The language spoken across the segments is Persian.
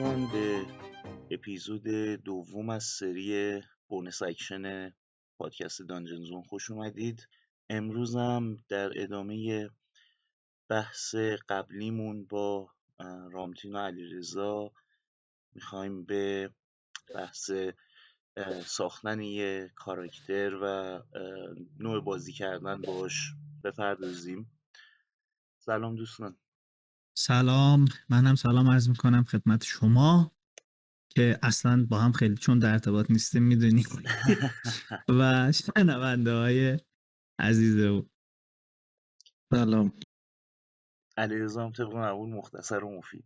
دوستان به اپیزود دوم از سری bonus action پادکست Dungeon Zone خوش اومدید. امروزم در ادامه بحث قبلیمون با رامتین و علیرضا می‌خوایم به بحث ساختن یه کاراکتر و نوع بازی کردن باش بپردازیم. سلام دوستان. سلام. منم سلام عرض می‌کنم خدمت شما که اصلا با هم خیلی چون در ارتباط نیستیم می‌دونی و شنونده های عزیزه سلام. علیرضا هم طبق معمول مختصر و مفید.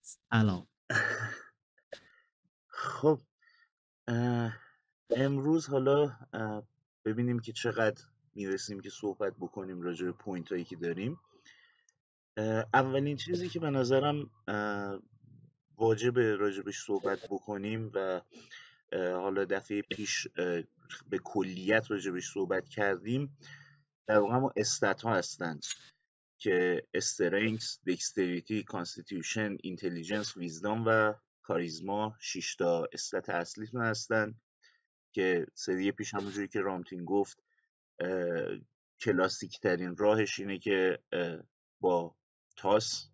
سلام. خب امروز حالا ببینیم که چقدر می‌رسیم که صحبت بکنیم راجع به point هایی که داریم. اولین چیزی که به نظرم واجب راجبش صحبت بکنیم و حالا دفعه پیش به کلیت راجبش صحبت کردیم در واقع ما stat ها هستند که strength، dexterity، constitution، intelligence، wisdom و charisma 6 تا stat اصلیتون هستن که سری پیش همونجوری که رامتین گفت کلاسیک ترین راهش اینه که با تاس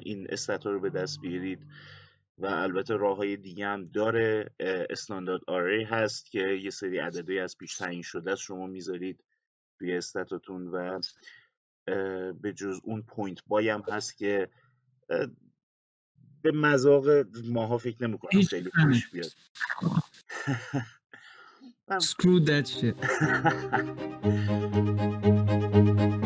این stat رو به دست بیارید. و البته راه های دیگه هم داره. standard array هست که یه سری عددی از پیش تعیین شده است. شما می‌ذارید توی stat تون و به جز اون point buy هم هست که به مذاق ماها فکر نمی‌کنم خیلی خوش بیاد. Screw that shit.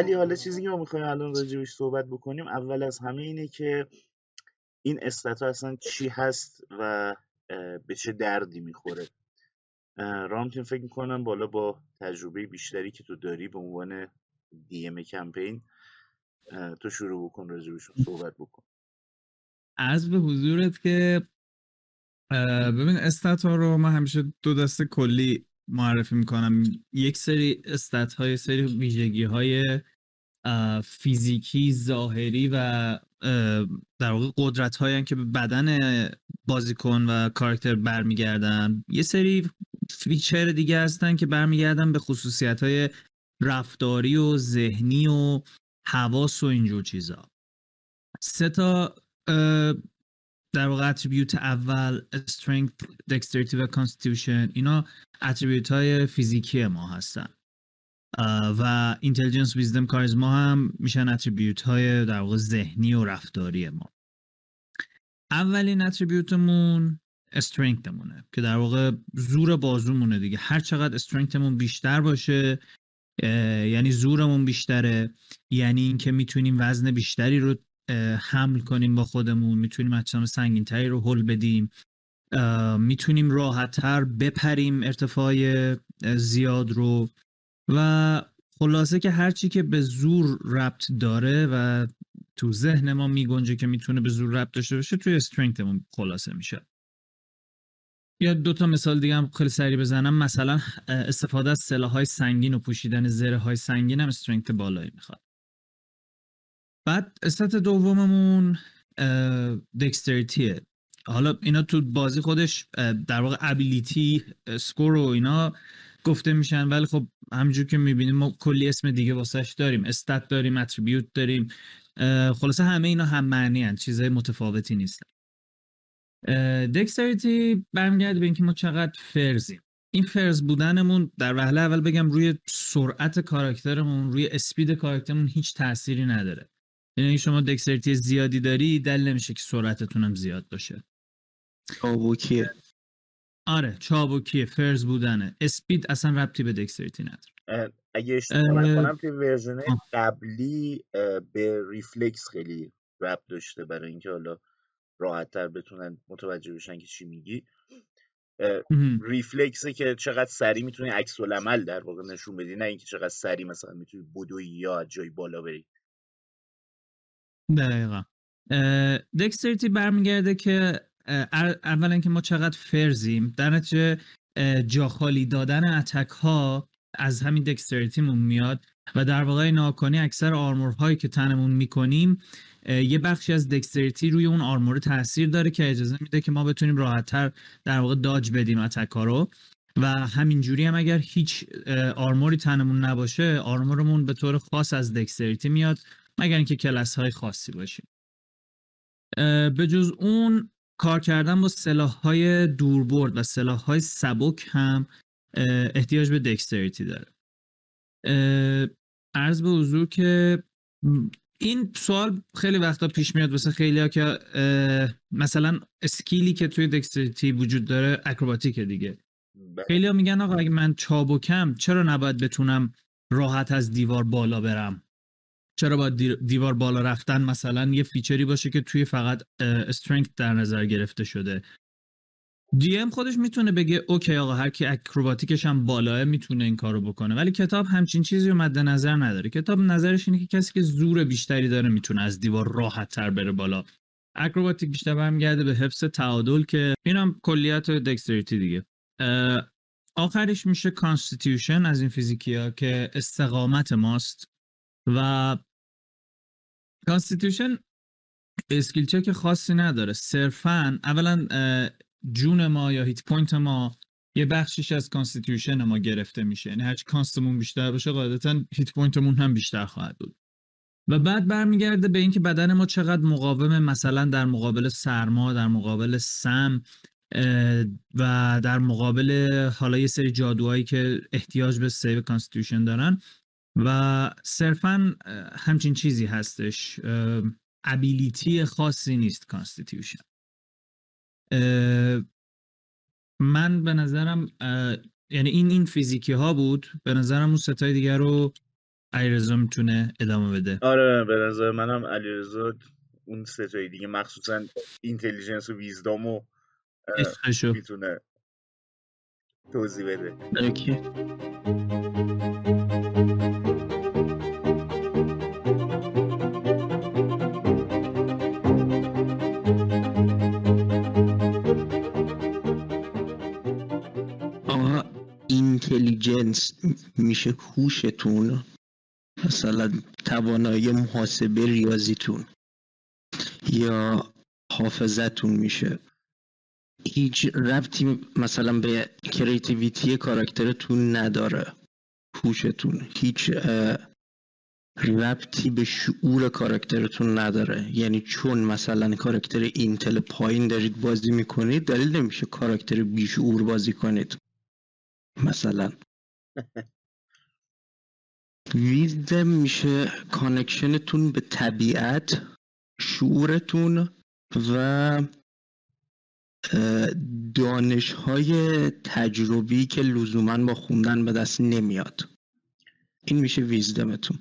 ولی حالا چیزی که ما می‌خوایم الان راجبش صحبت بکنیم اول از همه اینه که این استاتا اصلا چی هست و به چه دردی می‌خوره. رامتین فکر می‌کنم بالا با تجربه بیشتری که تو داری به عنوان دی ام کمپین تو شروع بکن راجبش صحبت بکن. از به حضورت که ببین استات ها رو من همیشه دو دسته کلی معرفی می‌کنم. یک سری استات های سری ویژگی های فیزیکی ظاهری و در واقع قدرت هایی که به بدن بازیکن و کاراکتر برمیگردن. یه سری feature دیگه هستن که برمیگردن به خصوصیت های رفتاری و ذهنی و حواس و اینجور چیزا. سه تا در واقع attribute اول strength, dexterity و constitution اینا attribute های فیزیکی ما هستن. و intelligence wisdom charisma هم میشن attribute های در واقع ذهنی و رفتاری ما. اولین اتریبیوتمون استرنگتمونه که در واقع زور بازومونه دیگه. هر چقدر استرنگتمون بیشتر باشه یعنی زورمون بیشتره یعنی اینکه می‌تونیم وزن بیشتری رو حمل کنیم با خودمون. می‌تونیم اجسام سنگینتری رو حل بدیم. می‌تونیم راحتتر بپریم ارتفاع زیاد رو. و خلاصه که هرچی که به زور ربط داره و تو ذهن ما میگنجه که می‌تونه به زور ربط داشته باشه توی استرنگتمون خلاصه میشه. یا دو تا مثال دیگه هم خیلی سریع بزنم. مثلا استفاده از سلاح های سنگین و پوشیدن زره های سنگین هم استرنگت بالایی می‌خواد. بعد استات دوممون دکستریتیه. حالا اینا تو بازی خودش در واقع ابیلیتی سکور و اینا گفته میشن ولی خب همجور که می‌بینیم ما کلی اسم دیگه واسهش داریم. استات داریم اتریبیوت داریم. خلاصه همه اینا هم معنی هن. چیزهای متفاوتی نیستن. دکستریتی برمیگرده به اینکه ما چقدر فرزیم این فرز بودنمون در وهله اول بگم روی سرعت کاراکترمون روی اسپید کاراکترمون هیچ تأثیری نداره. یعنی شما دکستریتی زیادی داری دل نمیشه که سرعتتون هم زیاد باشه. چابوکیه آره چابوکیه فرز بودنه. اسپید اصلا ربطی به دکستریتی نداره. اگه اشتباه نکنم توی version قبلی به ریفلکس خیلی ربط داشته برای اینکه حالا راحت تر بتونن متوجه بشن که چی میگی. ریفلکسه که چقدر سریع می‌تونی عکس العمل در واقع نشون بدی نه اینکه چقدر سریع مثلا می‌تونی بدوی یا جای بالا بری. دقیقا. dexterity برمیگرده که اولا که ما چقدر فرزیم در نتیجه اه، جا خالی دادن اتک ها از همین دکستریتیمون میاد و در واقع ناکنی اکثر آرمورهایی که تنمون می‌کنیم یه بخشی از دکستریتی روی اون آرمور تاثیر داره که اجازه میده که ما بتونیم راحتتر در واقع داج بدیم اتک ها رو. و همینجوری هم اگر هیچ آرموری تنمون نباشه آرمورمون به طور خاص از دکستریتی میاد مگر اینکه کلاس های خاصی باشیم. به جز اون کار کردن با سلاح های دوربرد و سلاح های سبک هم احتیاج به دکستریتی داره. عرض به حضور که این سوال خیلی وقتا پیش میاد واسه خیلی ها که مثلا اسکیلی که توی دکستریتی وجود داره اکروباتیکه دیگه. بله. خیلی ها میگن آقا اگه من چابکم چرا نباید بتونم راحت از دیوار بالا برم؟ چرا دی- دیوار بالا رفتن مثلا یه feature ی باشه که توی فقط strength در نظر گرفته شده. DM خودش می‌تونه بگه okay آقا هر کی اکروباتیکش هم بالاس می‌تونه این کارو بکنه. ولی کتاب همچین چیزی رو مد نظر نداره. کتاب نظرش اینه که کسی که زور بیشتری داره می‌تونه از دیوار راحت تر بره بالا. اکروباتیک بیشتر برمیگرده به حفظ تعادل که اینم کلیت dexterity دیگه. آخرش میشه constitution از این فیزیکی ها که استقامت ماست و constitution skill check خاصی نداره. صرفا اولا جون ما یا hit point ما یه بخشیش از constitution ما گرفته میشه. یعنی هرچی const مون بیشتر باشه قاعدتا hit point مون هم بیشتر خواهد بود. و بعد برمیگرده به اینکه بدن ما چقدر مقاومه مثلا در مقابل سرما در مقابل سم و در مقابل حالا یه سری جادوهایی که احتیاج به save constitution دارن. و صرفا همچین چیزی هستش. ability خاصی نیست constitution من به نظرم یعنی این این فیزیکی ها بود. به نظرم اون سه‌تای دیگر رو علیرضا می‌تونه ادامه بده. آره به نظر منم علیرضا اون سه‌تای دیگه مخصوصا intelligence و wisdom و می‌تونه توضیح بده. اینتلیجنس میشه هوشتون مثلا توانایی محاسبه ریاضیتون یا حافظتون میشه. هیچ ربطی مثلا به creativity کاراکترتون نداره هوشتون. هیچ ربطی به شعور کاراکترتون نداره. یعنی چون مثلا کاراکتر intel پایین دارید بازی می‌کنید دلیل نمیشه کاراکتر بیشعور بازی کنید. مثلا wisdom میشه connection تون به طبیعت شعورتون و دانش های تجربی که لزوما با خوندن به دست نمیاد. این میشه ویزدمتون.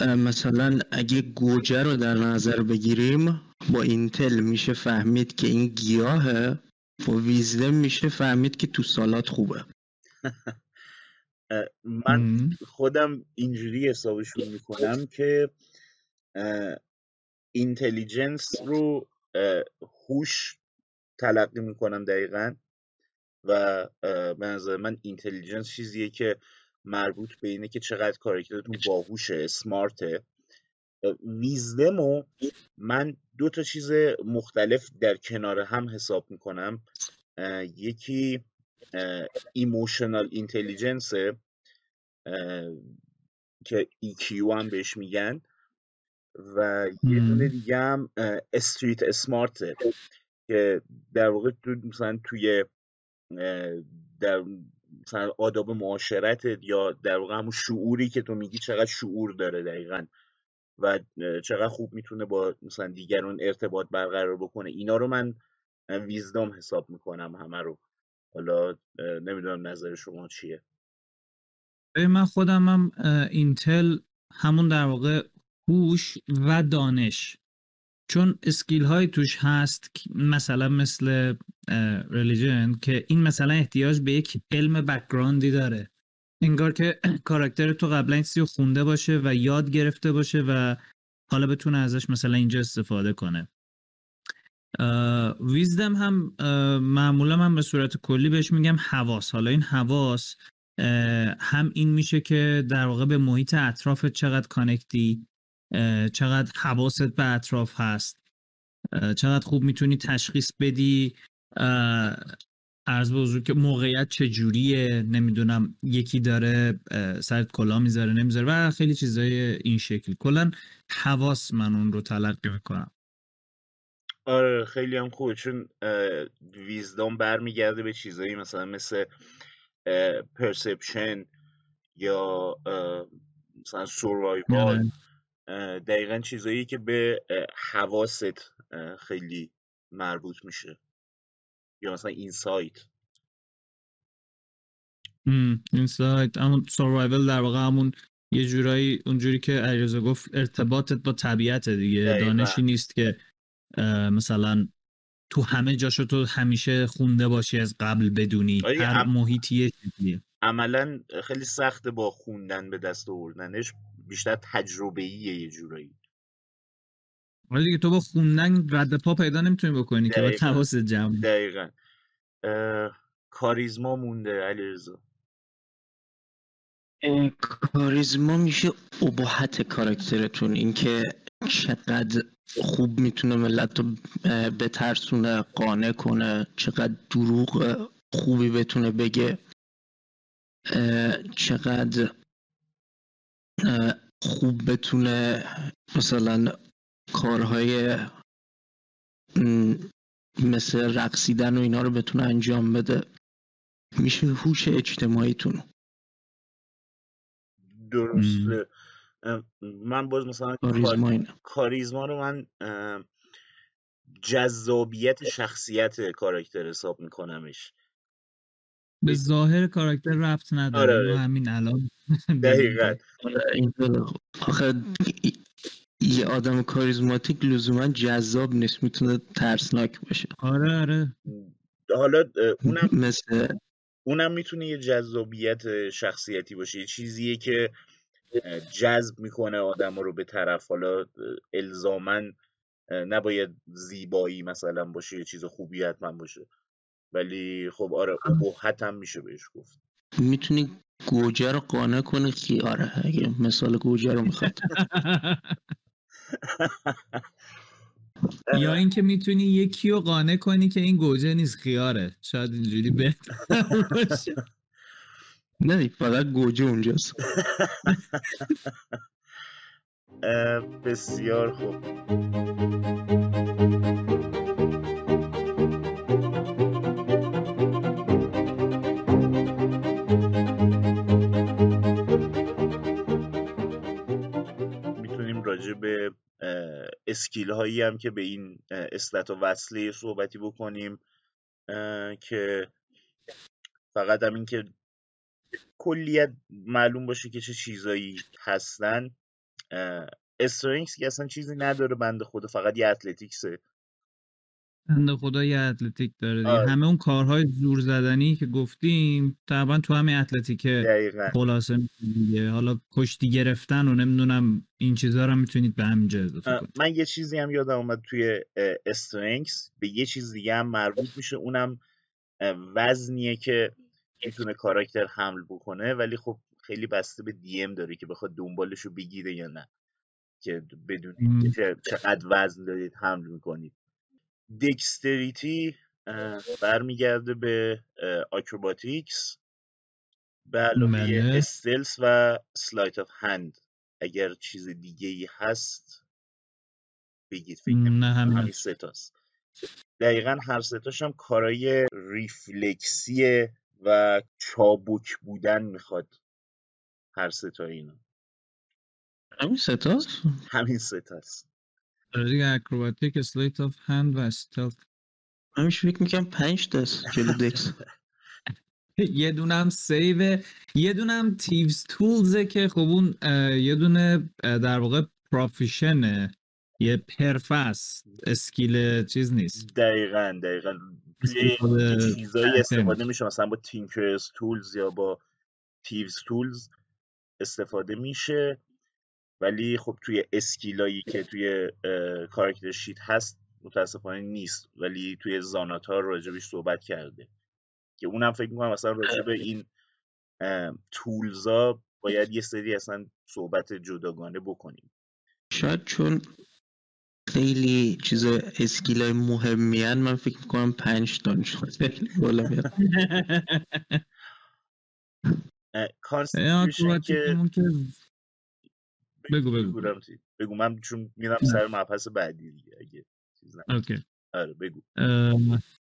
مثلا اگه گوجه رو در نظر بگیریم با اینتل میشه فهمید که این گیاهه با ویزدم میشه فهمید که تو سالات خوبه. من. خودم اینجوری حسابشون می‌کنم که intelligence رو هوش تلقی می‌کنم دقیقا و به نظر من intelligence چیزیه که مربوط به اینه که چقدر character تون باهوشه اسمارته ویزدمو من دو تا چیز مختلف در کنار هم حساب می‌کنم یکی emotional intelligence که EQ هم بهش میگن. و یه دونه. دیگه هم استریت اسمارته که در واقع تو مثلا توی در مثلا آداب معاشرت یا در واقع همون شعوری که تو میگی چقدر شعور داره دقیقا. و چقدر خوب می‌تونه با مثلا دیگران ارتباط برقرار بکنه. اینا رو من ویزدام حساب می‌کنم همه رو. حالا نمی‌دونم نظر شما چیه. من خودم هم intel همون در واقع هوش و دانش. چون skill های توش هست مثلا مثل religion که این مثلا احتیاج به یک علم background ی داره. انگار که character تو قبلا این خونده باشه و یاد گرفته باشه و حالا بتونه ازش مثلا اینجا استفاده کنه. wisdom هم معمولا من به صورت کلی بهش میگم حواس. حالا این حواس هم این میشه که در واقع به محیط اطرافت چقدر کانکتی چقدر حواست به اطراف هست چقدر خوب می‌تونی تشخیص بدی عرض به که موقعیت چجوریه نمی‌دونم یکی داره سرت کلا می‌ذاره نمی‌ذاره و خیلی چیزای این شکل. کلا حواس من اون رو تلقی می‌کنم. آره خیلی هم خوبه چون ویزدام برمیگرده به چیزایی مثلا مثل پرسپشن یا مثلا سوروایوال آره. دقیقا چیزایی که به حواست خیلی مربوط میشه. یا مثلا اینسایت. اینسایت. همون سوروایول در واقع همون یه جورایی اونجوری که علیرضا گفت ارتباطت با طبیعت دیگه. دانشی نیست که مثلا تو همه جاشو تو همیشه خونده باشی از قبل بدونی. هر ام... محیطی عملا خیلی سخته با خوندن به دست آوردنش بیشتر تجربه یه جورایی. ولی دیگه تو با خوندن رد پا پیدا نمی‌تونی بکنی که با تواس جمع. دقیقا. کاریزما مونده علیرضا. کاریزما میشه ابهت کاراکترتون اینکه چقدر خوب می‌تونه ملت رو بترسونه قانع کنه چقدر دروغ خوبی بتونه بگه چقدر خوب بتونه مثلا کارهای مثل رقصیدن و اینا رو بتونه انجام بده. میشه هوش اجتماعیتون درسته. من باز مثلا کاریزما, رو من جذابیت شخصیت کاراکتر حساب میکنمش. به ظاهر کاراکتر رفت نداره آره. همین الان دقیقا. آخه یه آدم کاریزماتیک لزوما جذاب نیست می‌تونه ترسناک باشه. آره آره. حالا اونم مثل اونم می‌تونه یه جذابیت شخصیتی باشه یه چیزیه که جذب می‌کنه آدم رو به طرف. حالا الزامن نباید زیبایی مثلا باشه یه چیز خوبی حتما باشه. ولی خب آره ابهت هم میشه بهش گفت. می‌تونی گوجه رو قانع کنی؟ خیاره اگه مثال گوجه رو می‌خواد. یا اینکه می‌تونی یکی رو قانع کنی که این گوجه نیست خیاره. شاید اینجوری بهتر باشه. نه فقط گوجه اونجاست. بسیار خوب. می‌تونیم راجع به اسکیل هایی هم که به این استات و وصله صحبتی بکنیم که فقط هم این که کلیت معلوم باشه که چه چیزایی هستن. استرینگس که اصلا چیزی نداره بنده خدا فقط یه اتلتیکسه. بنده خدا یه اتلتیک داره دیگه. آره. همه اون کارهای زور زدنی که گفتیم تقریبا تو همه اتلتیک خلاصه دیگه. حالا کشتی گرفتن و نمی‌دونم این چیزها رو می‌تونید به همینجا اضافه من یه چیزی هم یادم اومد توی strength به یه چیز دیگه هم مربوط میشه. اونم وزنیه که می‌تونه character حمل بکنه ولی خب خیلی بسته به DM داره که بخواد دنبالش رو بگیره یا نه. که بدون چقدر وزن دارید حمل می‌کنید. dexterity برمیگرده به acrobatics به علاوه. stealth و sleight of hand اگر چیز دیگه ای هست بگید فکر نه همین ستاست دقیقا هر ستاش هم کارای ریفلکسیه و چابک بودن می‌خواد هر ستا اینا. همین ستاست؟ همین ستاست آره دیگه اکروباتیک اسلیت آف هند و استلت همیشه فکر می‌کنم پنج دست جلو دکس یه دونم سیو یه دونم تیوز تولزه که خب اون یه دونه در واقع پروفیشنه یه پرفست اسکیل چیز نیست. دقیقا دقیقا. چیزایی استفاده میشه مثلا با تینکرز تولز یا با تیوز تولز استفاده میشه. ولی خب توی اسکیلایی که توی کارکتر شیت هست متاسفانه نیست. ولی توی زاناتا راجبش صحبت کرده. که اونم فکر می‌کنم مثلا راجب این تولزا باید یه سری اصلا صحبت جداگانه بکنیم. شاید چون خیلی چیز اسکیل های مهمی من فکر می‌کنم پنج تا شده بالا میاد که بگو بگو بگو. من چون میرم سر مبحث بعدی دیگه اگه اوکی. آره بگو.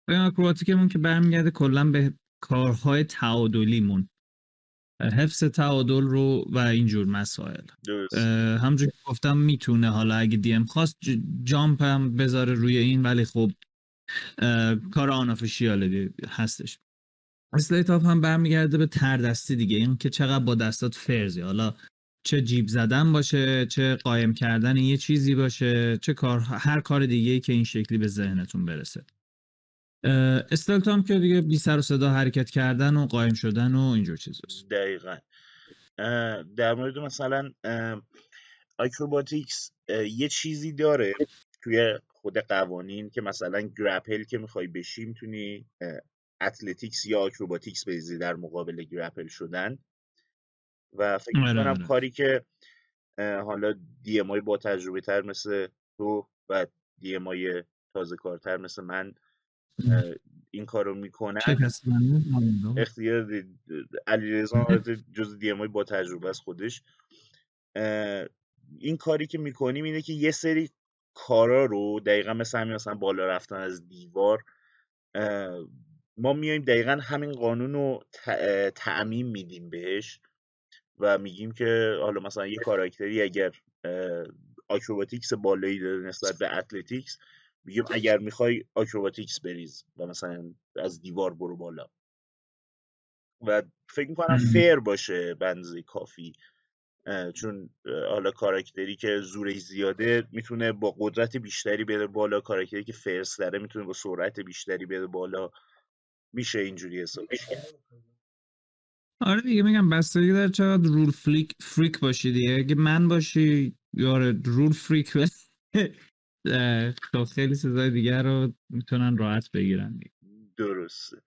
آکروباتیکمون که برمیگرده کلا به کارهای تعادلیمون. حفظ تعادل رو و اینجور مسائل. همجور که گفتم می‌تونه حالا اگه دیم خواست جامپ هم بذاره روی این ولی خب کار آنافشیال هستش. اسلیت هم برمیگرده به تردستی دیگه. این که چقدر با دستات فرزی حالا چه جیب زدن باشه چه قایم کردن یه چیزی باشه چه کار هر کار دیگه ای که این شکلی به ذهنتون برسه. stealth هم که دیگه بی سر و صدا حرکت کردن و قایم شدن و اینجور چیزاست. دقیقا. در مورد مثلا acrobatics یه چیزی داره توی خود قوانین که مثلا grapple که می‌خوای بشی می‌تونی athletics یا acrobatics بریزی در مقابل grapple شدن. و فکر آره، می‌کنم آره. کاری که حالا DM با تجربه تر مثل تو و دی ام تازه کارتر مثل من این کارو می‌کنن. اختیار علیرضا جز دی ام با تجربه از خودش. این کاری که می‌کنیم اینه که یه سری کارا رو دقیقا مثل همین مثلا بالا رفتن از دیوار ما میایم دقیقا همین قانون رو تعمیم میدیم بهش و میگیم که حالا مثلا یه character ی اگر acrobatics بالایی داره نسبت به athletics میگیم اگر می‌خوای acrobatics بریز و مثلا از دیوار برو بالا. و فکر می‌کنم fair باشه بنزه کافی چون حالا character ی که زورش زیاده می‌تونه با قدرت بیشتری بره بالا character ی که فرزه داره می‌تونه با سرعت بیشتری بره بالا. میشه اینجوری حساب آره دیگه میگم بستگی داره چقدر رول فلیک فریک باشی دیگه. اگه من باشی یاره رول فریک خیلی سزای دیگر رو می‌تونن راحت بگیرن. درسته.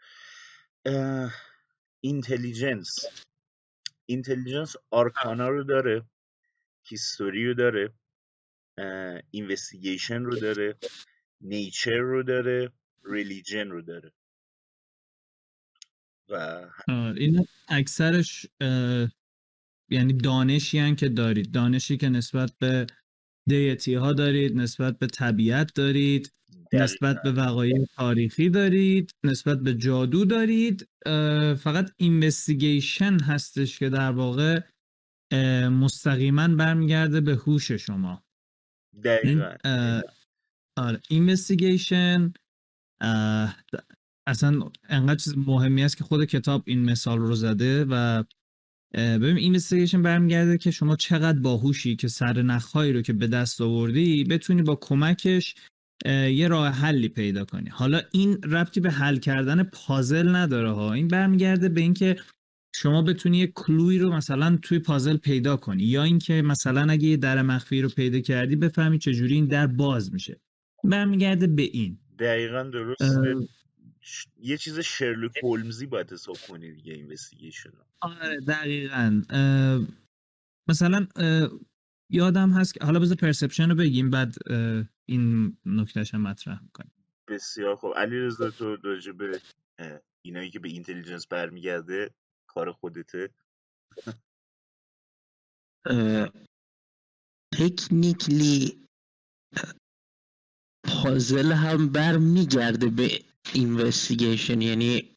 اینتلیجنس اینتلیجنس آرکانا رو داره. هیستوری رو داره. اینوستیگیشن رو داره. نیچر رو داره. ریلیجن رو داره. و این اکثرش یعنی دانشی که دارید. دانشی که نسبت به دیتی ها دارید نسبت به طبیعت دارید نسبت به وقایع تاریخی دارید نسبت به جادو دارید. فقط اینوستیگیشن هستش که در واقع مستقیما برمیگرده به هوش شما. دقیقا آره اینوستیگیشن اصلا انقدر چیز مهمی است که خود کتاب این مثال رو زده و ببین اینوستیگیشن برمیگرده که شما چقدر باهوشی که سر نخهایی رو که به دست آوردی بتونی با کمکش یه راه حلی پیدا کنی. حالا این ربطی به حل کردن پازل نداره ها. این برمیگرده به اینکه شما بتونی یه کلوی رو مثلا توی پازل پیدا کنی. یا اینکه مثلا اگه یه در مخفی رو پیدا کردی بفهمی چجوری این در باز میشه. برمیگرده به این. دقیقا درست یه چیز شرلوک هولمزی باید حساب کنی دیگه اینوستیگیشن آره دقیقا. مثلا یادم هست که حالا بذار پرسپشن رو بگیم بعد این نکتهش هم مطرح می‌کنیم. بسیار خوب. علی رضا تو راجع به اینایی که به اینتلیجنس برمیگرده کار خودته. تکنیکلی پازل هم برمیگرده به اینوستیگیشن یعنی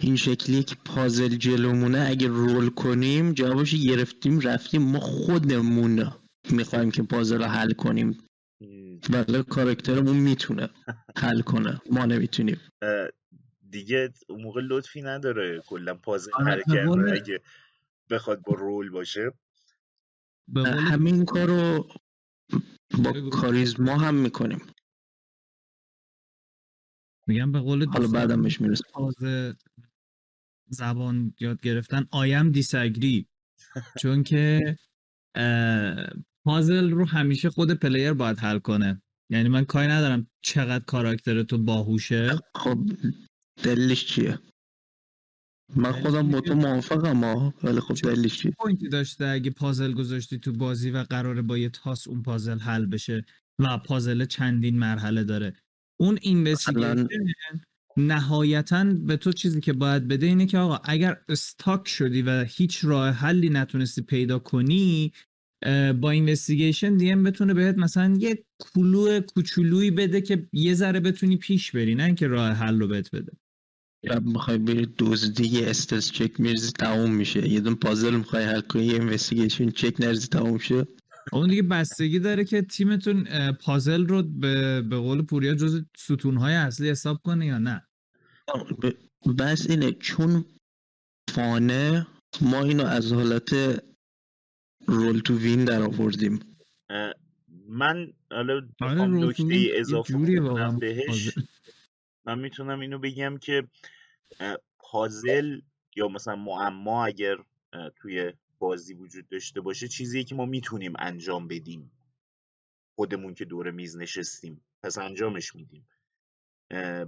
این شکلی که پازل جلومونه اگه رول کنیم جوابش گرفتیم رفتیم. ما خودمون می‌خوایم که پازل رو حل کنیم. بله کارکترمون می‌تونه حل کنه. ما نمی‌تونیم. دیگه اون موقع لطفی نداره کلا پازل حرکت اگه بخواد با رول باشه. همین کارو با کاریزما هم می‌کنیم. میگم به قول حالا بعدم بهش زبان یاد گرفتن آیم دیسگری چون که پازل رو همیشه خود پلیر باید حل کنه. یعنی من کاری ندارم چقدر کاراکتر تو باهوشه. خب دلیلش چیه؟ من خودم با تو موافقم ها ولی خب دلیلش چیه؟ point ی داشته اگه puzzle گذاشتی تو بازی و قراره با یه تاس اون puzzle حل بشه و puzzle چندین مرحله داره. اون investigation نهایتا به تو چیزی که باید بده اینه که آقا اگر stuck شدی و هیچ راه حلی نتونستی پیدا کنی با investigation DM بتونه بهت مثلا یه clue کوچولویی بده که یه ذره بتونی پیش بری نه اینکه راه حل رو بهت بده. یا می‌خوای بری دزدی یه استرس چک میرزی تموم میشه. یه دون پازل می‌خوای حل کنی یه اینوستیگیشن چک نرزی تموم شه. اون دیگه بستگی داره که تیمتون پازل رو به, به قول پوریا جز ستونهای اصلی حساب کنه یا نه؟ بس اینه چون فانه ما اینو از حالت رول تو وین در آوردیم. من حالا آره نکته اضافه کنم بهش. من می‌تونم اینو بگم که پازل یا مثلا معما اگر توی بازی وجود داشته باشه چیزیه که ما می‌تونیم انجام بدیم. خودمون که دور میز نشستیم پس انجامش میدیم.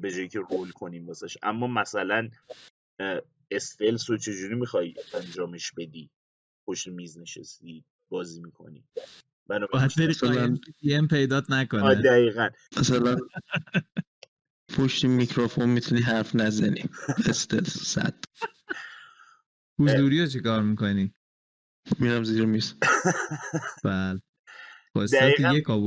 به جایی که رول کنیم واسش. اما مثلا استلس رو چجوری می‌خوای انجامش بدی؟ پشت میز نشستی بازی می‌کنی. باید بنابراین بری مثلا پی پیدات نکنه. دقیقا. مثلا پشت میکروفون می‌تونی حرف نزنی. استلس صد. حضوری رو چیکار می‌کنی؟ میرم زیر میز. بله. دقیقا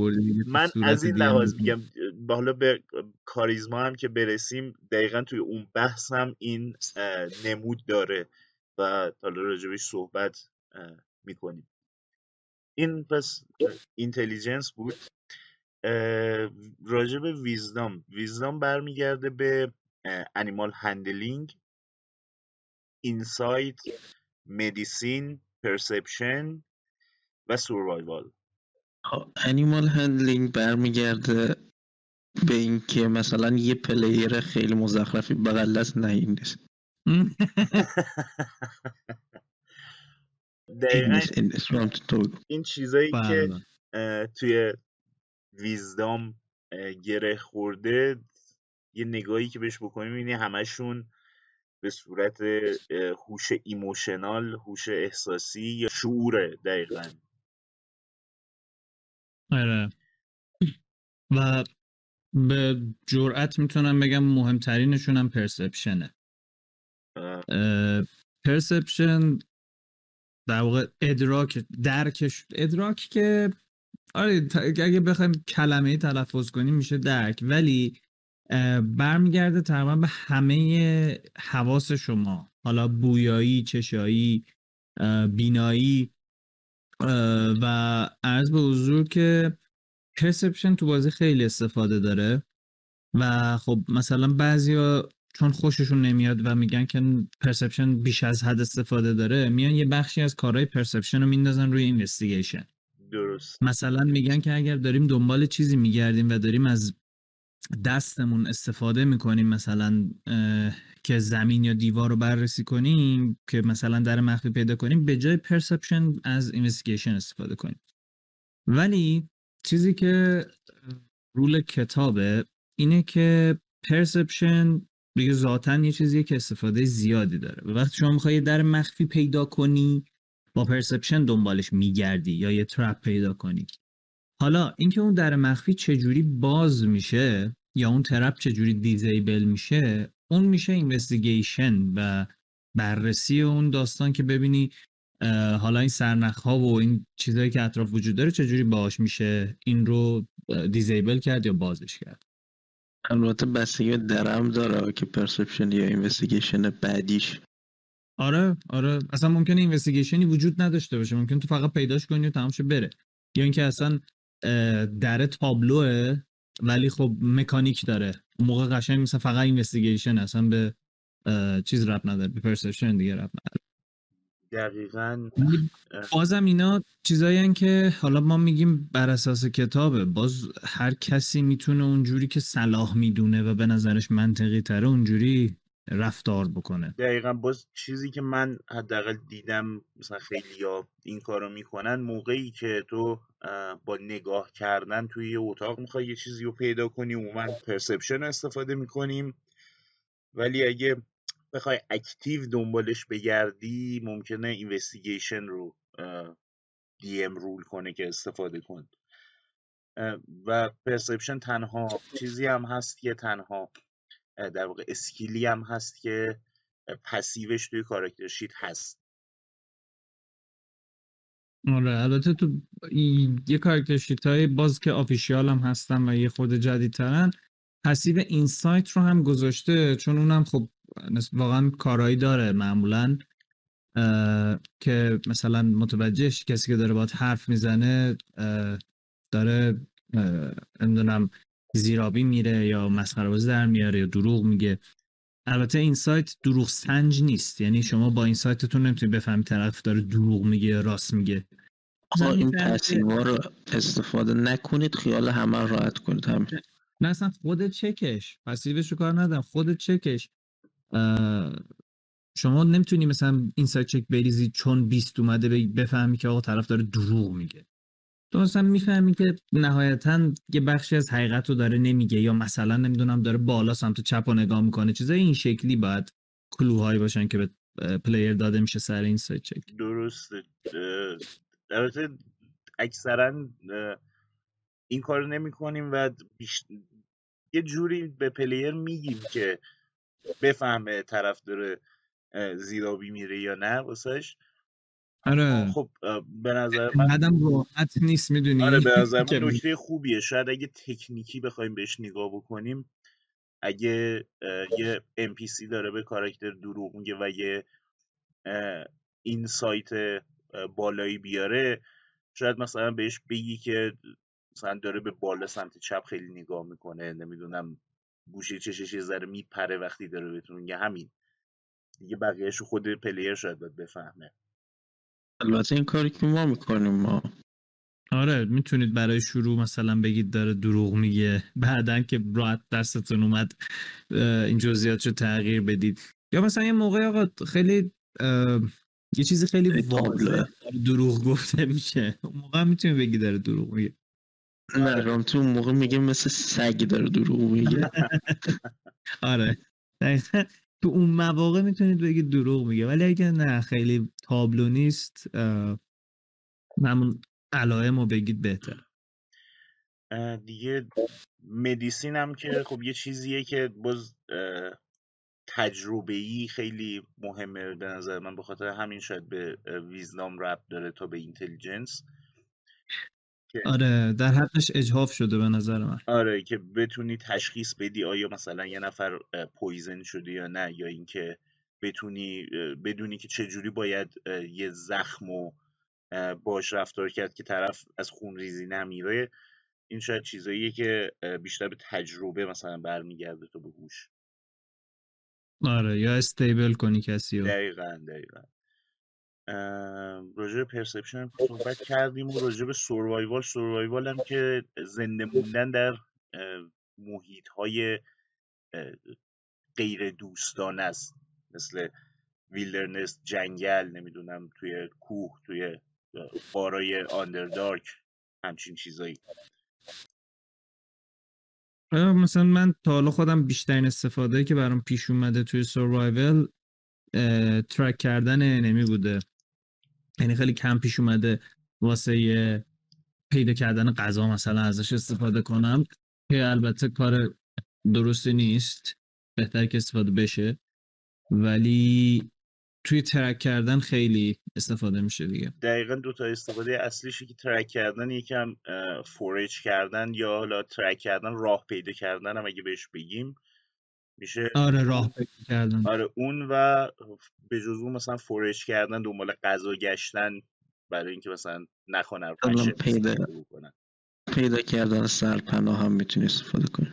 من از این لحاظ میگم حالا به کاریزما هم که برسیم دقیقا توی اون بحث هم این نمود داره و حالا راجبش صحبت می‌کنیم. این پس intelligence بود. راجب wisdom wisdom برمیگرده به animal handling insight medicine perception و survival animal handling برمیگرده به اینکه مثلا یه player خیلی مزخرفی بغل دست نه این نیست این دقیقا چیزایی که بله. توی ویزدام گره خورده یه نگاهی که بهش بکنیم اینه همشون به صورت هوش ایموشنال هوش احساسی یا شعوره دقیقا. آره. و به جرأت می‌تونم بگم مهمترینشون هم پرسپشنه پرسپشن در واقع ادراک درکش ادراک که آره اگه بخوایم کلمه تلفظ کنیم میشه درک. ولی برمیگرده تقریبا به همه حواس شما. حالا بویایی چشایی بینایی و عرض به حضور که perception تو بازی خیلی استفاده داره و خب مثلا بعضیا چون خوششون نمیاد و میگن که perception بیش از حد استفاده داره میان یه بخشی از کارهای perception رو میندازن روی investigation. درست. مثلا میگن که اگر داریم دنبال چیزی میگردیم و داریم از دستمون استفاده می‌کنیم مثلا که زمین یا دیوار رو بررسی کنیم که مثلا در مخفی پیدا کنیم به جای perception از investigation استفاده کنیم. ولی چیزی که rule کتابه اینه که perception دیگه ذاتا یه چیزیه که استفاده زیادی داره. وقتی شما می‌خوای در مخفی پیدا کنی با perception دنبالش میگردی یا یه trap پیدا کنی. حالا اینکه اون در مخفی چجوری باز میشه یا اون trap چجوری disable میشه اون میشه investigation و بررسی اون داستان که ببینی حالا این سرنخ ها و این چیزهایی که اطراف وجود داره چجوری باهاش میشه؟ این رو دیزیبل کرد یا بازش کرد؟ البته بستگی درم داره که پرسپشن یا اینوستیگیشن بعدیش. آره آره. اصلا ممکنه اینوستیگیشنی وجود نداشته باشه. ممکن تو فقط پیداش کنی و تمام شه بره. یا اینکه اصلا در تابلوه ولی خب مکانیک داره. اون موقع قشنگ مثلا فقط اینوستیگیشن اصلا به چیز رب نداره به پرسپشن دیگه رب نداره. دقیقا. بازم اینا چیزایی که حالا ما میگیم بر اساس کتابه. باز هر کسی می‌تونه اونجوری که صلاح می‌دونه و به نظرش منطقی تره اونجوری رفتار بکنه. دقیقا. باز چیزی که من حداقل دیدم مثلا خیلی این کارو می‌کنن موقعی که تو با نگاه کردن توی یه اتاق می‌خوای یه چیزی رو پیدا کنی عموما پرسپشن استفاده می‌کنیم. ولی اگه بخوای active دنبالش بگردی ممکنه investigation رو DM roll کنه که استفاده کن. و perception تنها چیزی هم هست که تنها در واقع skill ی هم هست که passive ش توی character sheet هست. آره البته تو یه character sheet های باز که official هم هستن و یه خود جدیدترن. پسیو اینسایت رو هم گذاشته چون اونم خب واقعا کارایی داره معمولا که مثلا متوجهش کسی که داره باید حرف می‌زنه داره نمی‌دونم زیرابی میره یا مسخره در میاره یا دروغ میگه. البته این سایت دروغ سنج نیست. یعنی شما با این سایتتون نمی‌تونید بفهمید طرف داره دروغ میگه یا راست میگه. این پسیوا رو استفاده نکنید خیال همه راحت کنید همین. نه اصلا خود چکش. پسیوش رو کار ندارم. خود چکش. شما نمی‌تونی مثلا این سایت چک بریزی چون 20 اومده بفهمی که آقا طرف داره دروغ میگه. تو مثلا می‌فهمی که نهایتا یه بخشی از حقیقت رو داره نمیگه یا مثلا نمی‌دونم داره بالا سمت چپ و نگاه می‌کنه. چیزای این شکلی باید کلوهایی باشن که به پلیر داده میشه سر این سایت چک. درسته. البته اکثرا این کار نمی کنیم و بیش... یه جوری به پلیر میگیم که بفهمه طرف داره زیرابی میره یا نه واسهش آره. خب به نظر من قدم راحت نیست می‌دونی؟ آره به نظر من نکته خوبیه. شاید اگه تکنیکی بخوایم بهش نگاه بکنیم اگه یه NPC داره به کاراکتر دروغ میگه و یه این سایت بالایی بیاره شاید مثلا بهش بگی که مثلا داره به بالا سمت چپ خیلی نگاه می‌کنه نمی‌دونم گوشه چشش یه ذره میپره وقتی داره بهتون میگه همین. دیگه بقیهش خود پلیر شاید باید بفهمه. البته این کاری که ما می‌کنیم ما. آره می‌تونید برای شروع مثلا بگید داره دروغ میگه بعدا که راحت دستتون اومد این جزئیات رو تغییر بدید. یا مثلا یه موقع آقا خیلی یه چیزی خیلی واضحه دروغ گفته میشه. اون موقع می‌تونی بگی داره دروغ میگه. نه رام تو اون موقع میگه مثل سگ داره دروغ میگه. آره. تو اون مواقع می‌تونید بگید دروغ میگه ولی اگه نه خیلی تابلو نیست همون علائم رو بگید بهتر دیگه medicine هم که خب یه چیزیه که باز تجربه خیلی مهمه به نظر من به خاطر همین شاید به wisdom ربط داره تا به intelligence. آره در حقش اجحاف شده به نظر من. آره که بتونی تشخیص بدی آیا مثلا یه نفر poison شده یا نه یا اینکه بتونی بدونی که چجوری باید یه زخم و باش رفتار کرد که طرف از خون ریزی نمیره. این شاید چیزاییه که بیشتر به تجربه مثلا برمیگرده تو به هوش. آره یا استیبل کنی کسی رو. دقیقا دقیقا. راجع به پرسپشن صحبت کردیم و راجع به سوروایوال سوروایوال هم که زنده موندن در محیط های غیر دوستانه است. مثل wilderness جنگل نمی‌دونم توی کوه توی غارای Underdark همچین چیزایی. مثلا من تا حالا خودم بیشترین استفاده که برام پیش اومده توی survival track کردن enemy بوده. یعنی خیلی کم پیش اومده واسه پیدا کردن غذا مثلا ازش استفاده کنم که البته کار درستی نیست بهتر که استفاده بشه. ولی توی ترک کردن خیلی استفاده میشه دیگه. دقیقا دو تا استفاده اصلیشه که ترک کردن یکم فورج کردن یا حالا ترک کردن راه پیدا کردن هم اگه بهش بگیم. میشه آره راه پیدا کردن. آره اون و به جز اون مثلا فورج کردن دنبال غذا گشتن برای اینکه مثلا نخونن پیدا پیدا کردن سرپناه هم می‌تونی استفاده کنی.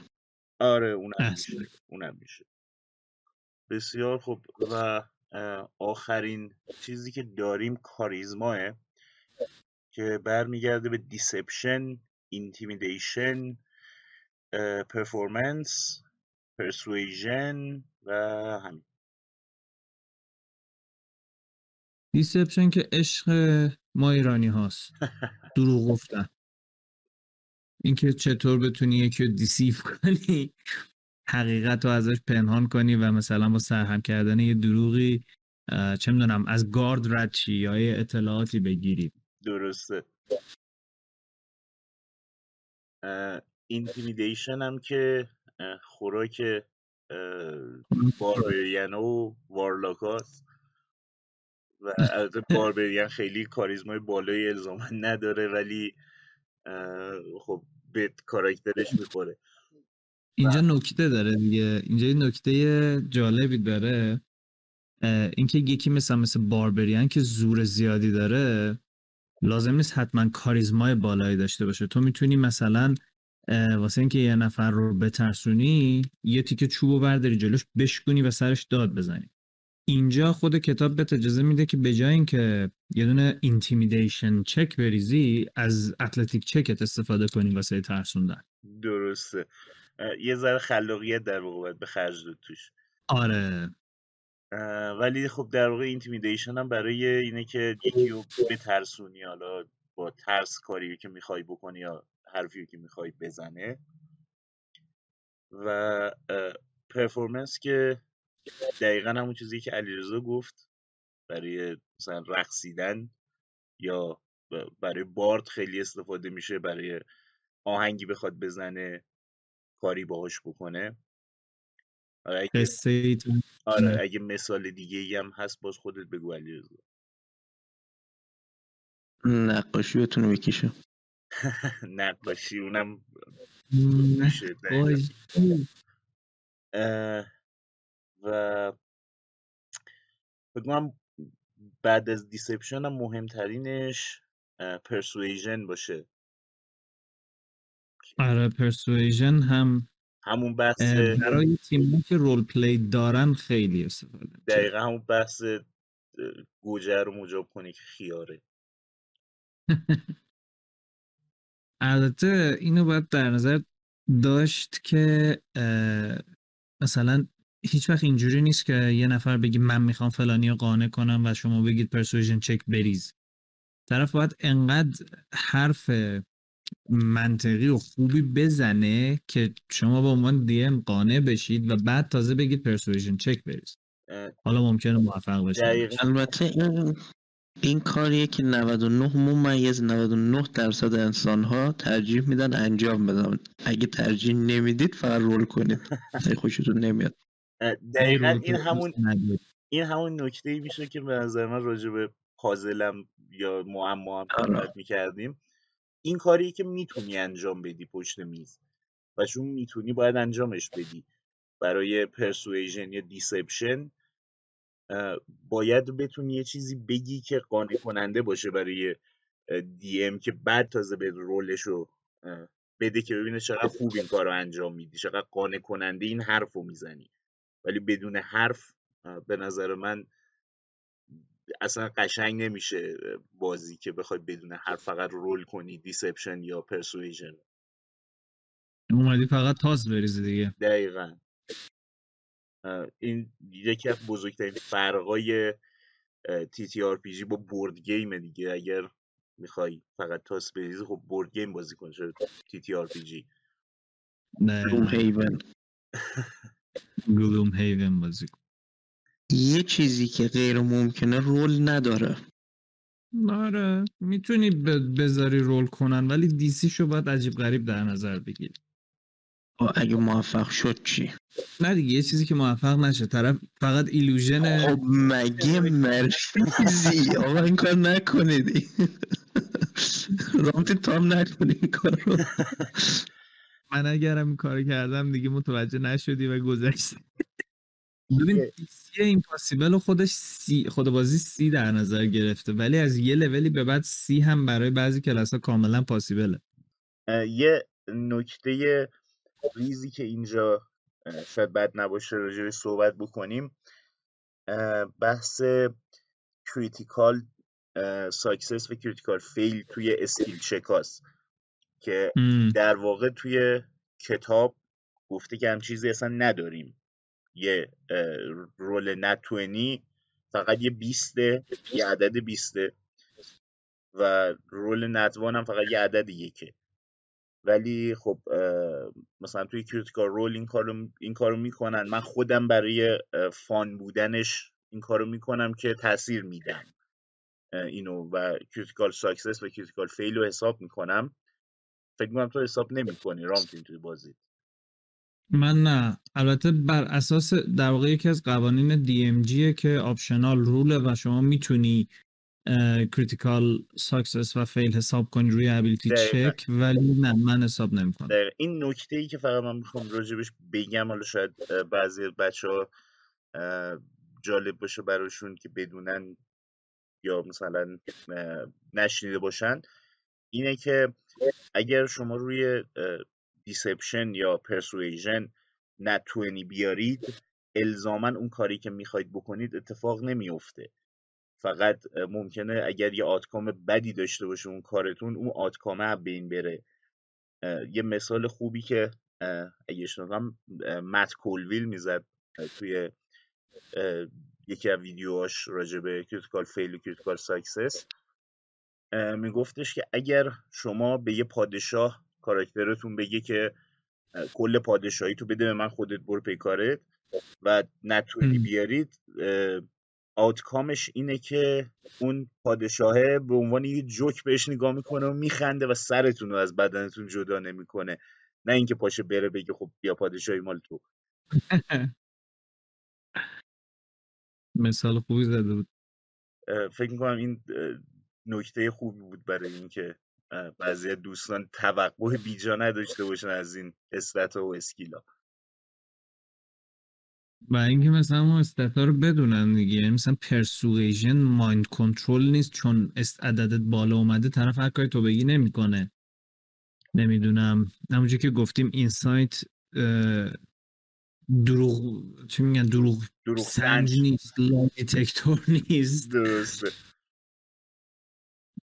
آره اونم میشه اونم میشه. بسیار خوب. و آخرین چیزی که داریم کاریزماست که برمیگرده به deception intimidation performance persuasion و همین. deception که عشق ما ایرانی هاست. دروغ گفتن. اینکه چطور بتونی یکی رو deceive کنی حقیقت رو ازش پنهان کنی و مثلا با سرهم کردن یه دروغی چه می‌دونم از گارد رد شی یا یه اطلاعاتی بگیری. درسته. intimidation هم که خوراک barbarian و warlock و البته باربریان خیلی کاریزمای بالای الزاما نداره ولی خب به کاراکترش می‌خوره. اینجا نکته داره دیگه. اینجا نکته جالبی داره. اینکه یکی مثل مثل باربریان که زور زیادی داره لازم نیست حتما کاریزمای بالایی داشته باشه. تو می‌تونی مثلا واسه اینکه یه نفر رو بترسونی یه تیکه چوب برداری جلوش بشکنی و سرش داد بزنی. اینجا خود کتاب بهت اجازه میده که به جای اینکه یه دونه intimidation check بریزی از athletic check ت استفاده کنی واسه ترسوندن. درسته. یه ذره خلاقیت در واقع به خرج توش. آره. ولی خب در واقع intimidation هم برای اینه که یکی رو بترسونی حالا با ترس کاری که می‌خوای بکنی یا حرفی که می‌خوای بزنه. و پرفورمنس که دقیقا همون چیزی که علیرضا گفت برای مثلا رقصیدن یا برای بارد خیلی استفاده میشه برای آهنگی بخواد بزنه کاری باهاش بکنه. آره اگه, آره اگه مثال دیگه ای هم هست باز خودت بگو علیرضا. نقاشی بتونه بکشه. نقاشی اونم و فکر بعد از deception هم مهمترینش persuasion باشه. آره persuasion هم همون بحث برای تیمی که role play دارن خیلی استفاده دقیقا همون بحث گوجه رو مجاب کنی که خیاره. البته اینو باید در نظر داشت که مثلا هیچ وقت اینجوری نیست که یه نفر بگی من می‌خوام فلانی رو قانع کنم و شما بگید پرسوژن چک بریز. طرف باید انقدر حرف منطقی و خوبی بزنه که شما به عنوان دی ام قانع بشید و بعد تازه بگید پرسوژن چک بریز. حالا ممکنه موفق بشید. البته این این کاریه که 99 ممیز 99 درصد انسان ها ترجیح میدن انجام بدن. اگه ترجیح نمی‌دید فقط رول کنید. اگه خوشتون نمیاد. دقیقا این همون این همون نکته ای میشه که به نظر من راجع به پازلم یا معما هم آره. صحبت می‌کردیم. این کاری که می‌تونی انجام بدی پشت میز و چون می‌تونی باید انجامش بدی. برای persuasion یا deception باید بتونی یه چیزی بگی که قانع کننده باشه برای DM که بعد تازه به roll ش رو بده که ببینه چقدر خوب این کار رو انجام میدی چقدر قانع کننده این حرف رو می‌زنی. ولی بدون حرف به نظر من اصلا قشنگ نمیشه بازی که بخوای بدون حرف فقط roll کنی deception یا persuasion. اومدی فقط تاس بریزی دیگه. دقیقا. این یکی از بزرگترین فرقای تی تی آر پی جی با board game دیگه. اگر می‌خوای فقط تاس بریزی خب بورد گیم بازی کن چرا تی تی آر پی جی؟ Gloomhaven Gloomhaven بازی کن. یه چیزی که غیر ممکنه roll نداره. آره می‌تونی بذاری رول کنن ولی دیسی شو باید عجیب غریب در نظر بگیری. اگه موفق شد چی؟ نه دیگه یه چیزی که موفق نشه. طرف فقط ایلوژن خب مگه مرشیزی آقا این کار نکنید. رامتی تام نکنید این کار رو. من اگرم این کار کردم دیگه متوجه نشدی و گذشتی ببین سی ایمپاسیبل و خودش سی خود بازی سی در نظر گرفته. ولی از یه لولی به بعد سی هم برای بعضی کلاس ها کاملا پاسیبله یه نکته ریزی که اینجا شاید بد نباشه راجع صحبت بکنیم. بحث critical success و critical fail توی skill check است که در واقع توی کتاب گفته که هم چیزی اصلا نداریم. یه roll natural 20 فقط یه بیسته یه عدد بیسته و roll nat one هم فقط یه عدد یکه. ولی خب مثلا توی Critical Role این کارو این کارو می‌کنن. من خودم برای fun بودنش این کارو می‌کنم که تاثیر میدم. اینو و critical success و critical fail رو حساب می‌کنم. فکر می‌کنم تو حساب نمی‌کنی رامتین توی بازی. من نه. البته بر اساس در واقع یکی از قوانین DMG که optional rule ه و شما می‌تونی critical success و fail حساب کنی روی ability check ولی نه من حساب نمی‌کنم این نکته ای که فقط من می‌خوام راجبش بگم حالا شاید بعضی بچه ها جالب باشه براشون که بدونن یا مثلا نشنیده باشن اینه که اگر شما روی deception یا persuasion nat twenty بیارید الزاما اون کاری که می‌خواید بکنید اتفاق نمیفته فقط ممکنه اگر یه outcome بدی داشته باشه اون کارتون اون outcome ه بین بره. یه مثال خوبی که اگه شنوم مت کولویل می‌زد توی یکی از ویدیوهاش راجع به critical fail و critical success. میگفتش که اگر شما به یه پادشاه کاراکترتون بگه که کل پادشاهی تو بده به من خودت برو پیکارت و نتونی بیارید آتکامش اینه که اون پادشاهه به عنوان یه جوک بهش نگاه می‌کنه و میخنده و سرتون رو از بدنتون جدا نمی‌کنه. نه اینکه پاشه بره بگه خب بیا پادشاهی مال تو. مثال خوبی زده بود. فکر می‌کنم این نکته خوبی بود برای اینکه بعضی دوستان توقع بیجا نداشته باشن از این استت و اسکیلا. و اینکه مثلا ما stat ا رو بدونن دیگه. یعنی مثلا persuasion mind control نیست چون است عددت بالا اومده طرف هر کاری تو بگی نمی‌کنه. نمی‌دونم. همونجور که گفتیم insight دروغ چی میگن؟ دروغ, دروغ سنج نیست. lie detector نیست. درسته.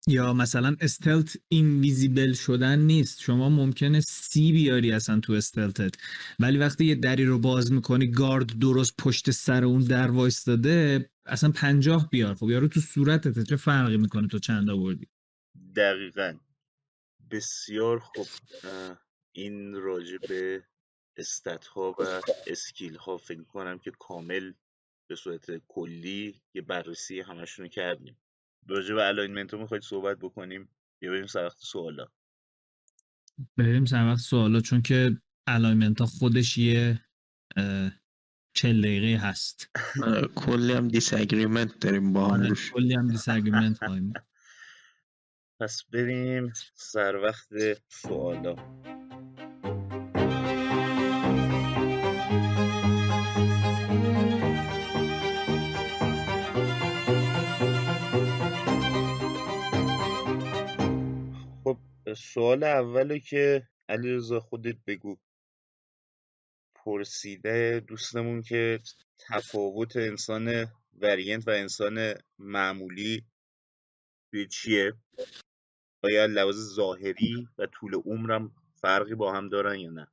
یا مثلا stealth invisible شدن نیست. شما ممکنه سی بیاری اصلا تو stealth ت. ولی وقتی یه دری رو باز می‌کنی گارد درست پشت سر اون در وایستاده اصلا پنجاه بیار. خب یارو تو صورتت چه فرقی می‌کنه تو چند آوردی؟ دقیقا. بسیار خوب. این راجع به stat ها و skill ها فکر کنم که کامل به صورت کلی یه بررسی همشون کردیم. راجع به alignment می‌خواید صحبت بکنیم یا بریم سر وقت سوالا؟ بریم سر وقت سوالا چون که alignment ها خودش یه چل دقیقه هست. کلی هم disagreement داریم با هم آره، روش. کلی هم disagreement خواهیم پس بریم سر وقت سوالا. سوال اولو که علیرضا خودت بگو. پرسیده دوستمون که تفاوت انسان variant و انسان معمولی توی چیه؟ آیا لحاظ ظاهری و طول عمرم فرقی با هم دارن یا نه؟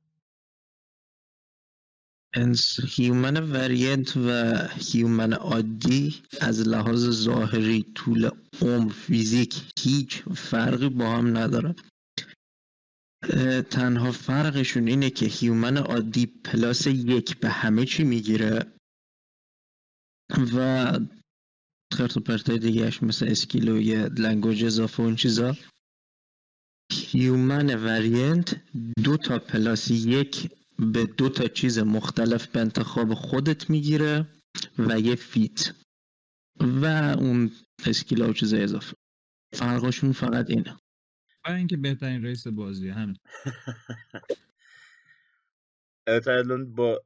انس human variant و human عادی از لحاظ ظاهری طول عمر فیزیک هیچ فرقی با هم نداره تنها فرقشون اینه که human عادی plus یک به همه چی می‌گیره و خرط و پرتای دیگهش مثل skill و یه language اضافه اون چیزا. human variant دو تا plus یک به دو تا چیز مختلف به انتخاب خودت می‌گیره و یه feat و اون skill و چیز اضافه. فرقشون فقط اینه. و اینکه بهترین race بازی همین. الان با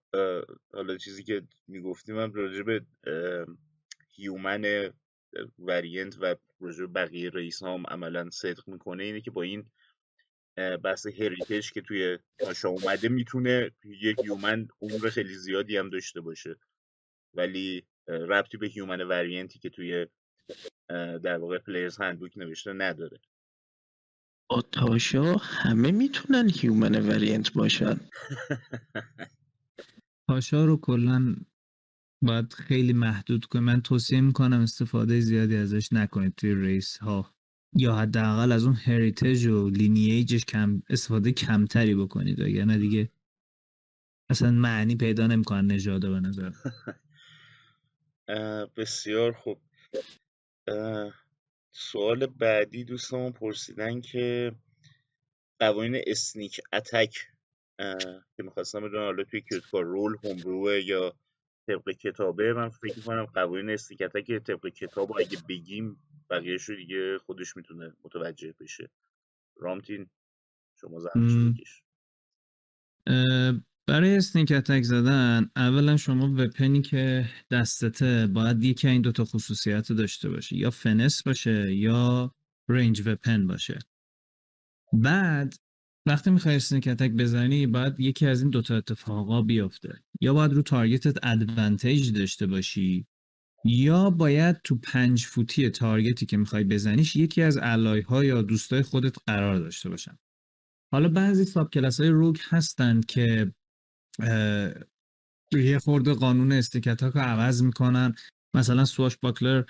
حالا چیزی که می‌گفتیم هم راجع به human variant و راجع بقیه race هم عملا صدق می‌کنه اینه که با این بحث heritage ش که توی تاشا اومده می‌تونه یک human عمر خیلی زیادی هم داشته باشه. ولی ربطی به human variant ی که توی در واقع Player's Handbook نوشته نداره. تاشا همه می‌تونن human variant باشن. تاشا رو کلا باید خیلی محدود کنیم من توصیه می‌کنم استفاده زیادی ازش نکنید توی race ها یا حداقل از اون heritage و lineage ش کم استفاده کمتری بکنید. نه دیگه اصلا معنی پیدا نمی‌کنن نژاده به نظر. بسیار خوب. سوال بعدی دوستمون پرسیدن که قوانین اسنیک اتک که می‌خواستم بدونم حالا توی کار رول هومبروه یا طبق کتابه من فکر کنم قوانین اسنیک اتک طبق کتاب اگه بگیم بقیهش رو دیگه خودش می‌تونه متوجه بشه. رامتین شما زحمتش بکش برای sneak attack زدن اولا شما weapon ی که دستته باید یکی این دوتا خصوصیت داشته باشه یا finesse باشه یا ranged weapon باشه. بعد وقتی می‌خوای sneak attack بزنی باید یکی از این دوتا اتفاقا بیفته. یا باید رو target ت advantage داشته باشی یا باید تو پنج فوتی target ی که می‌خوای بزنیش یکی از ally ها یا دوستای خودت قرار داشته باشن. حالا بعضی subclass های rogue هستن که یه خورده قانون sneak attack ها رو عوض می‌کنن. مثلا swashbuckler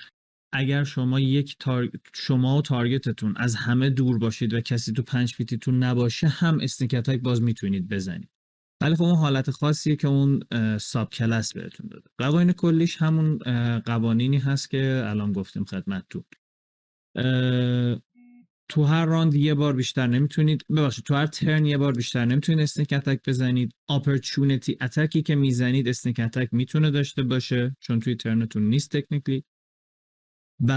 اگر شما یک tar... شما و target تون از همه دور باشید و کسی تو پنج feet یتون نباشه هم sneak attack باز می‌تونید بزنید. ولی خب اون حالت خاصیه که اون subclass بهتون داده. قوانین کلیش همون قوانینی هست که الان گفتیم خدمتتون. تو هر راند یه بار بیشتر نمی‌تونید. ببخشید تو هر turn یه بار بیشتر نمی‌تونید sneak attack بزنید. opportunity attack ی که می‌زنید sneak attack می‌تونه داشته باشه چون توی turn تون نیست technically و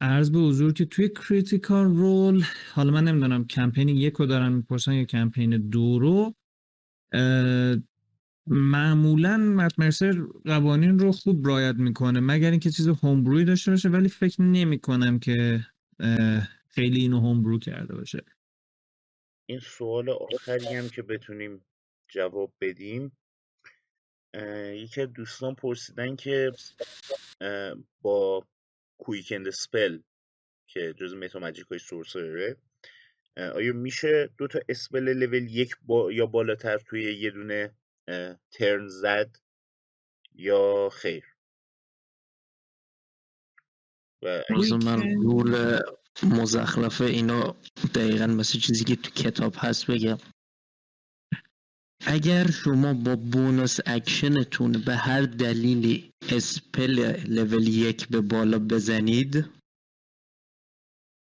عرض به حضور که توی Critical Role حالا من نمی‌دونم کمپین یک رو دارن می‌پرسن یا کمپین دو رو؟ معمولا مت مرسر قوانین رو خوب رعایت می‌کنه مگر اینکه چیز homebrew ی داشته باشه ولی فکر نمی کنم که خیلی اینو هومبرو کرده باشه. این سوال آخری هم که بتونیم جواب بدیم یکی از دوستان پرسیدن که با کویکند سپل که جز متا مجیک های سورسره آیا میشه دو تا اسپل لول یک با یا بالاتر توی یه دونه ترن زد یا خیر؟ و من رول مزخرفه اینا دقیقا مثل چیزی که تو کتاب هست بگم. اگر شما با bonus action تون به هر دلیلی spell level یک به بالا بزنید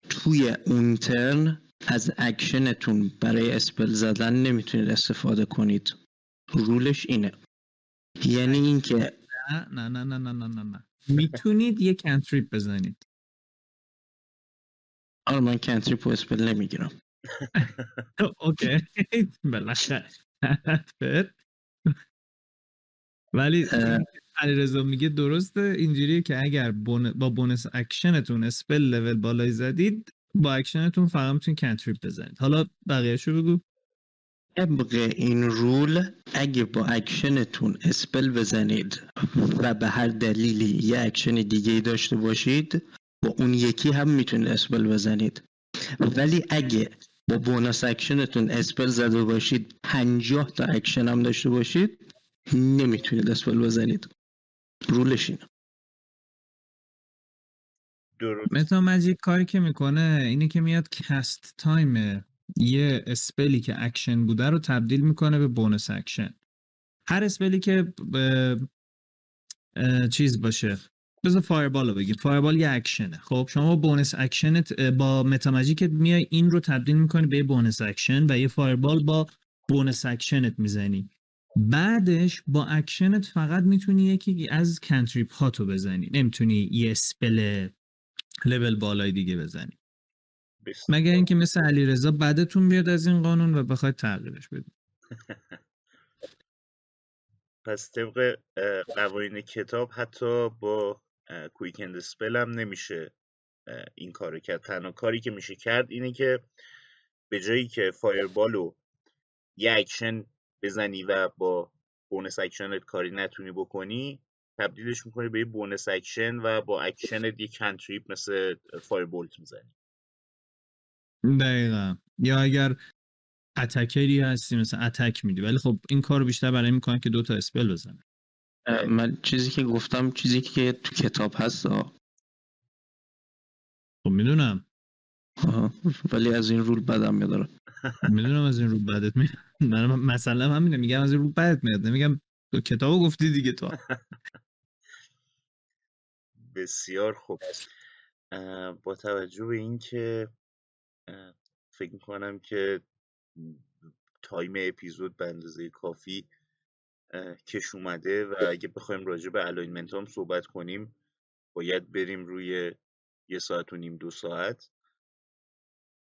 توی اون turn از اکشنتون برای spell زدن نمی‌تونید استفاده کنید. rule ش اینه. یعنی اینکه نه نه نه نه نه نه نه. می‌تونید یک cantrip بزنید. آره من cantrip و spell نمی‌گیرم okay بالاخره ولی علیرضا میگه درسته اینجوریه که اگر با bonus action تون spell level بالای زدید با اکشنتون فقط می‌تونید cantrip بزنید حالا بقیهشو بگو طبق این rule اگه با action تون spell بزنید و به هر دلیلی یه اکشن دیگه داشته باشید با اون یکی هم می‌تونید spell بزنید. ولی اگه با bonus action تون spell زده باشید پنجاه تا اکشن هم داشته باشید نمی‌تونید spell بزنید. rule ش اینه. metamagic کاری که می‌کنه اینه که میاد cast time یه spell ی که اکشن بوده رو تبدیل می‌کنه به bonus action. هر spell ی که چیز باشه بذار fireball رو بگیم fireball یه اکشنه. خب شما bonus action ت با metamagic ت میای این رو تبدیل می‌کنی به bonus action و یه fireball با bonus action ت می‌زنی. بعدش با اکشنت فقط می‌تونی یکی از cantrip هاتو بزنی. نمی‌تونی یه spell لول بالای دیگه بزنی. مگر اینکه مثل علیرضا بعدتون بیاد از این قانون و بخواید تغییرش بدید. پس طبق قوانین کتاب حتی با quickened spell هم نمیشه این کارو کرد. تنها کاری که میشه کرد اینه که به جایی که fireball و یه اکشن بزنی و با bonus action ت کاری نتونی بکنی تبدیلش می‌کنی به یه bonus action و با اکشنت یه cantrip مثل fire bolt می‌زنی. دقیقا. یا اگر attacker ی هستی مثل attack میدی. ولی خب این کار بیشتر برای می‌کنن که دوتا spell بزنه من چیزی که گفتم چیزی که تو کتاب هست خب می‌دونم. آها. ولی از این rule بدم میاد می‌دونم از این rule بدت میاد. من مثلا همینه میگم از این rule بدت میاد. نمیگم تو کتابو گفتی دیگه تو. بسیار خوب. با توجه به اینکه فکر می‌کنم که time اپیزود به اندازه کافی کش اومده و اگه بخوایم راجع به alignment هم صحبت کنیم باید بریم روی یه ساعت و نیم دو ساعت.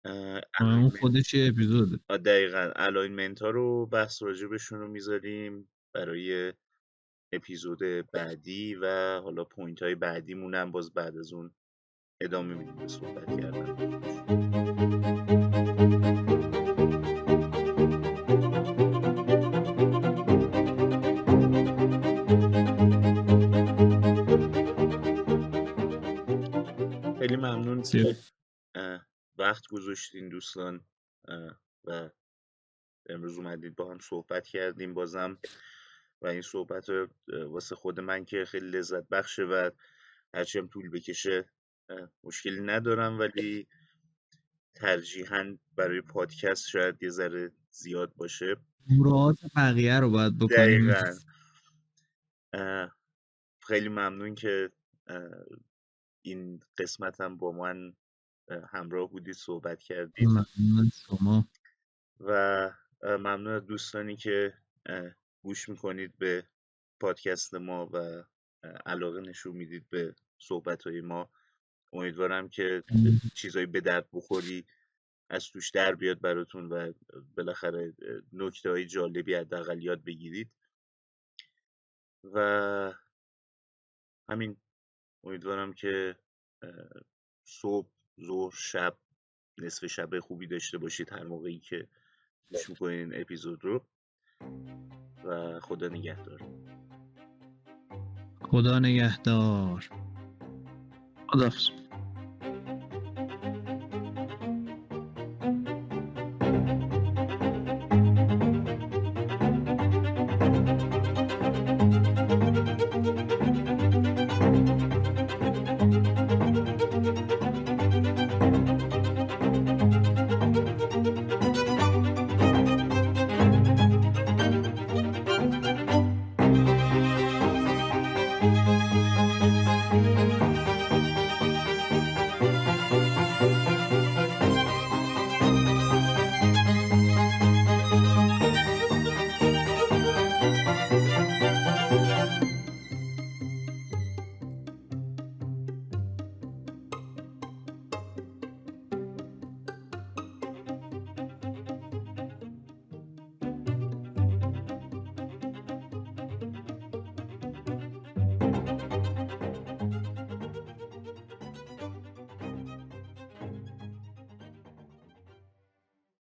اه، اون خودش یه اپیزوده. آه، دقیقا. alignment ها رو بحث راجبشون رو می‌ذاریم برای اپیزود بعدی و حالا point های بعدیمون هم باز بعد از اون ادامه میدیم به صحبت کردن. که وقت گذاشتین دوستان. و امروز اومدید با هم صحبت کردیم بازم. و این صحبت واسه خود من که خیلی لذت بخشه و هرچی هم طول بکشه مشکلی ندارم. ولی ترجیحاً برای پادکست شاید یه ذره زیاد باشه. مراعات بقیه رو باید بکنیم. خیلی ممنون که این قسمت هم با من اه، همراه بودید صحبت کردید. ممنون شما. و ممنون از دوستانی که گوش می‌کنید به پادکست ما و علاقه نشون می‌دید به صحبت های ما. امیدوارم که چیزایی به درد بخوری از توش در بیاد براتون و بالاخره نکته های جالبی حداقل یاد بگیرید. و همین امیدوارم که صبح ظهر شب نصف شب خوبی داشته باشید هر موقعی که گوش می‌کنید این اپیزود رو. و خدا نگهدار. خدا نگهدار. خداحافظ.